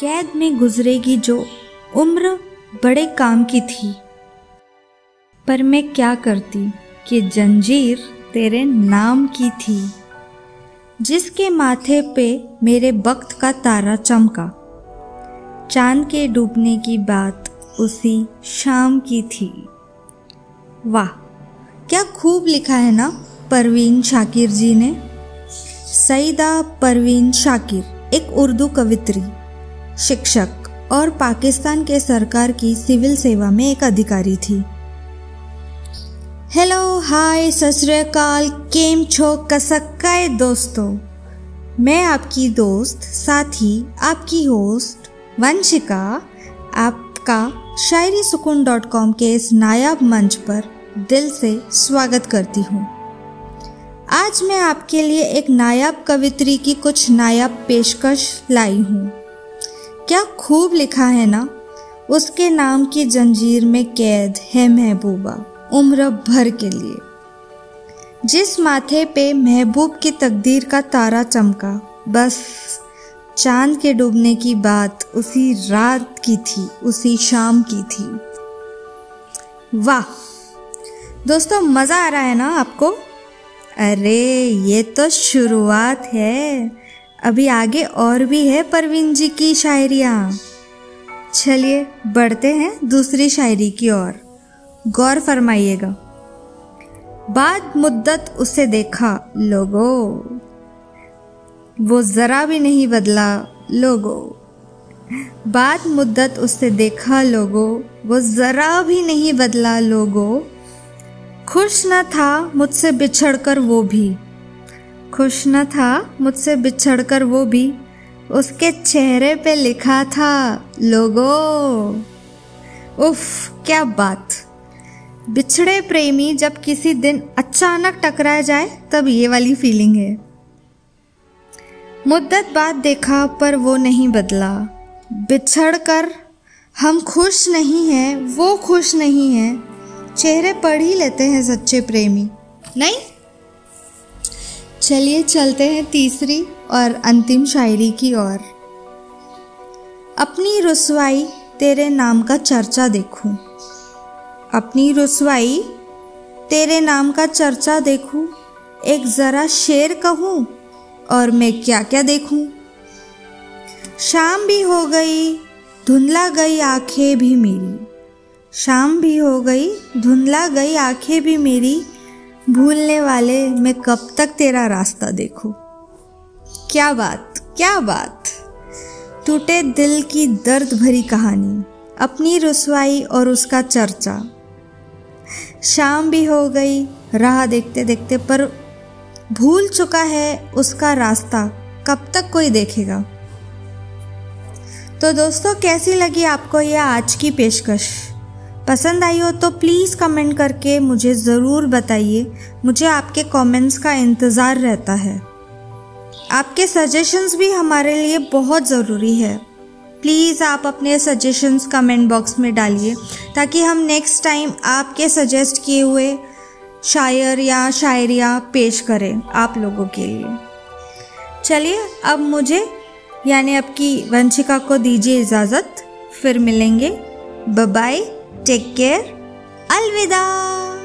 कैद में गुजरेगी जो उम्र बड़े काम की थी। पर मैं क्या करती कि जंजीर तेरे नाम की थी, जिसके माथे पे मेरे वक्त का तारा चमका। चाँद के डूबने की बात उसी शाम की थी। वाह, क्या खूब लिखा है ना परवीन शाकिर जी ने। सईदा परवीन शाकिर, एक उर्दू कवित्री। शिक्षक और पाकिस्तान के सरकार की सिविल सेवा में एक अधिकारी थी। हेलो, हाय ससुरकाल केम छो कसक्काए दोस्तों? मैं आपकी दोस्त, साथी, आपकी होस्ट, वंशिका, आपका शायरी सुकून डॉट कॉम के इस नायाब मंच पर दिल से स्वागत करती हूँ। आज मैं आपके लिए एक नायाब कवित्री की कुछ नायाब पेशकश लाई हूँ। क्या खूब लिखा है ना? उसके नाम की जंजीर में कैद है महबूबा, उम्र भर के लिए। जिस माथे पे महबूब की तकदीर का तारा चमका, बस चाँद के डूबने की बात उसी रात की थी, उसी शाम की थी। वाह! दोस्तों, मज़ा आ रहा है ना आपको? अरे, ये तो शुरुआत है। अभी आगे और भी है परवीन जी की शायरियाँ। चलिए, बढ़ते हैं दूसरी शायरी की ओर। गौर फरमाइएगा। बाद मुद्दत उसे देखा, लोगो। वो ज़रा भी नहीं बदला, लोगो। बाद मुद्दत उससे देखा, लोगो। वो ज़रा भी नहीं बदला, लोगो। खुश न था मुझसे बिछड़कर वो भी। खुश न था, मुझसे बिछड़कर वो भी, उसके चेहरे पे लिखा था, लोगो। उफ, क्या बात। बिछड़े प्रेमी जब किसी दिन अचानक टकरा जाए, तब ये वाली फीलिंग है। मुद्दत बाद देखा, पर वो नहीं बदला। बिछड़ कर हम खुश नहीं हैं, वो खुश नहीं है। चेहरे पढ़ ही लेते हैं सच्चे प्रेमी। नहीं? चलिए चलते हैं तीसरी और अंतिम शायरी की ओर। अपनी रसवाई तेरे नाम का चर्चा देखूँ। अपनी रसवाई तेरे नाम का चर्चा देखूँ। एक ज़रा शेर कहूँ और मैं क्या क्या देखूँ। शाम भी हो गई, धुंधला गई आँखें भी मेरी। शाम भी हो गई, धुंधला गई आँखें भी मेरी। भूलने वाले मैं कब तक तेरा रास्ता देखूँ? क्या बात क्या बात। टूटे दिल की दर्द भरी कहानी, अपनी रसवाई और उसका चर्चा। शाम भी हो गई, राह देखते देखते, पर भूल चुका है उसका रास्ता, कब तक कोई देखेगा? तो दोस्तों, कैसी लगी आपको यह आज की पेशकश? पसंद आई हो तो प्लीज़ कमेंट करके मुझे ज़रूर बताइए। मुझे आपके कमेंट्स का इंतज़ार रहता है। आपके सजेशंस भी हमारे लिए बहुत ज़रूरी है। प्लीज़ आप अपने सजेशंस कमेंट बॉक्स में डालिए, ताकि हम नेक्स्ट टाइम आपके सजेस्ट किए हुए शायर या शायरिया पेश करें आप लोगों के लिए। चलिए, अब मुझे, यानी आपकी वंशिका को दीजिए इजाज़त। फिर मिलेंगे। Bye Take care. Alvida.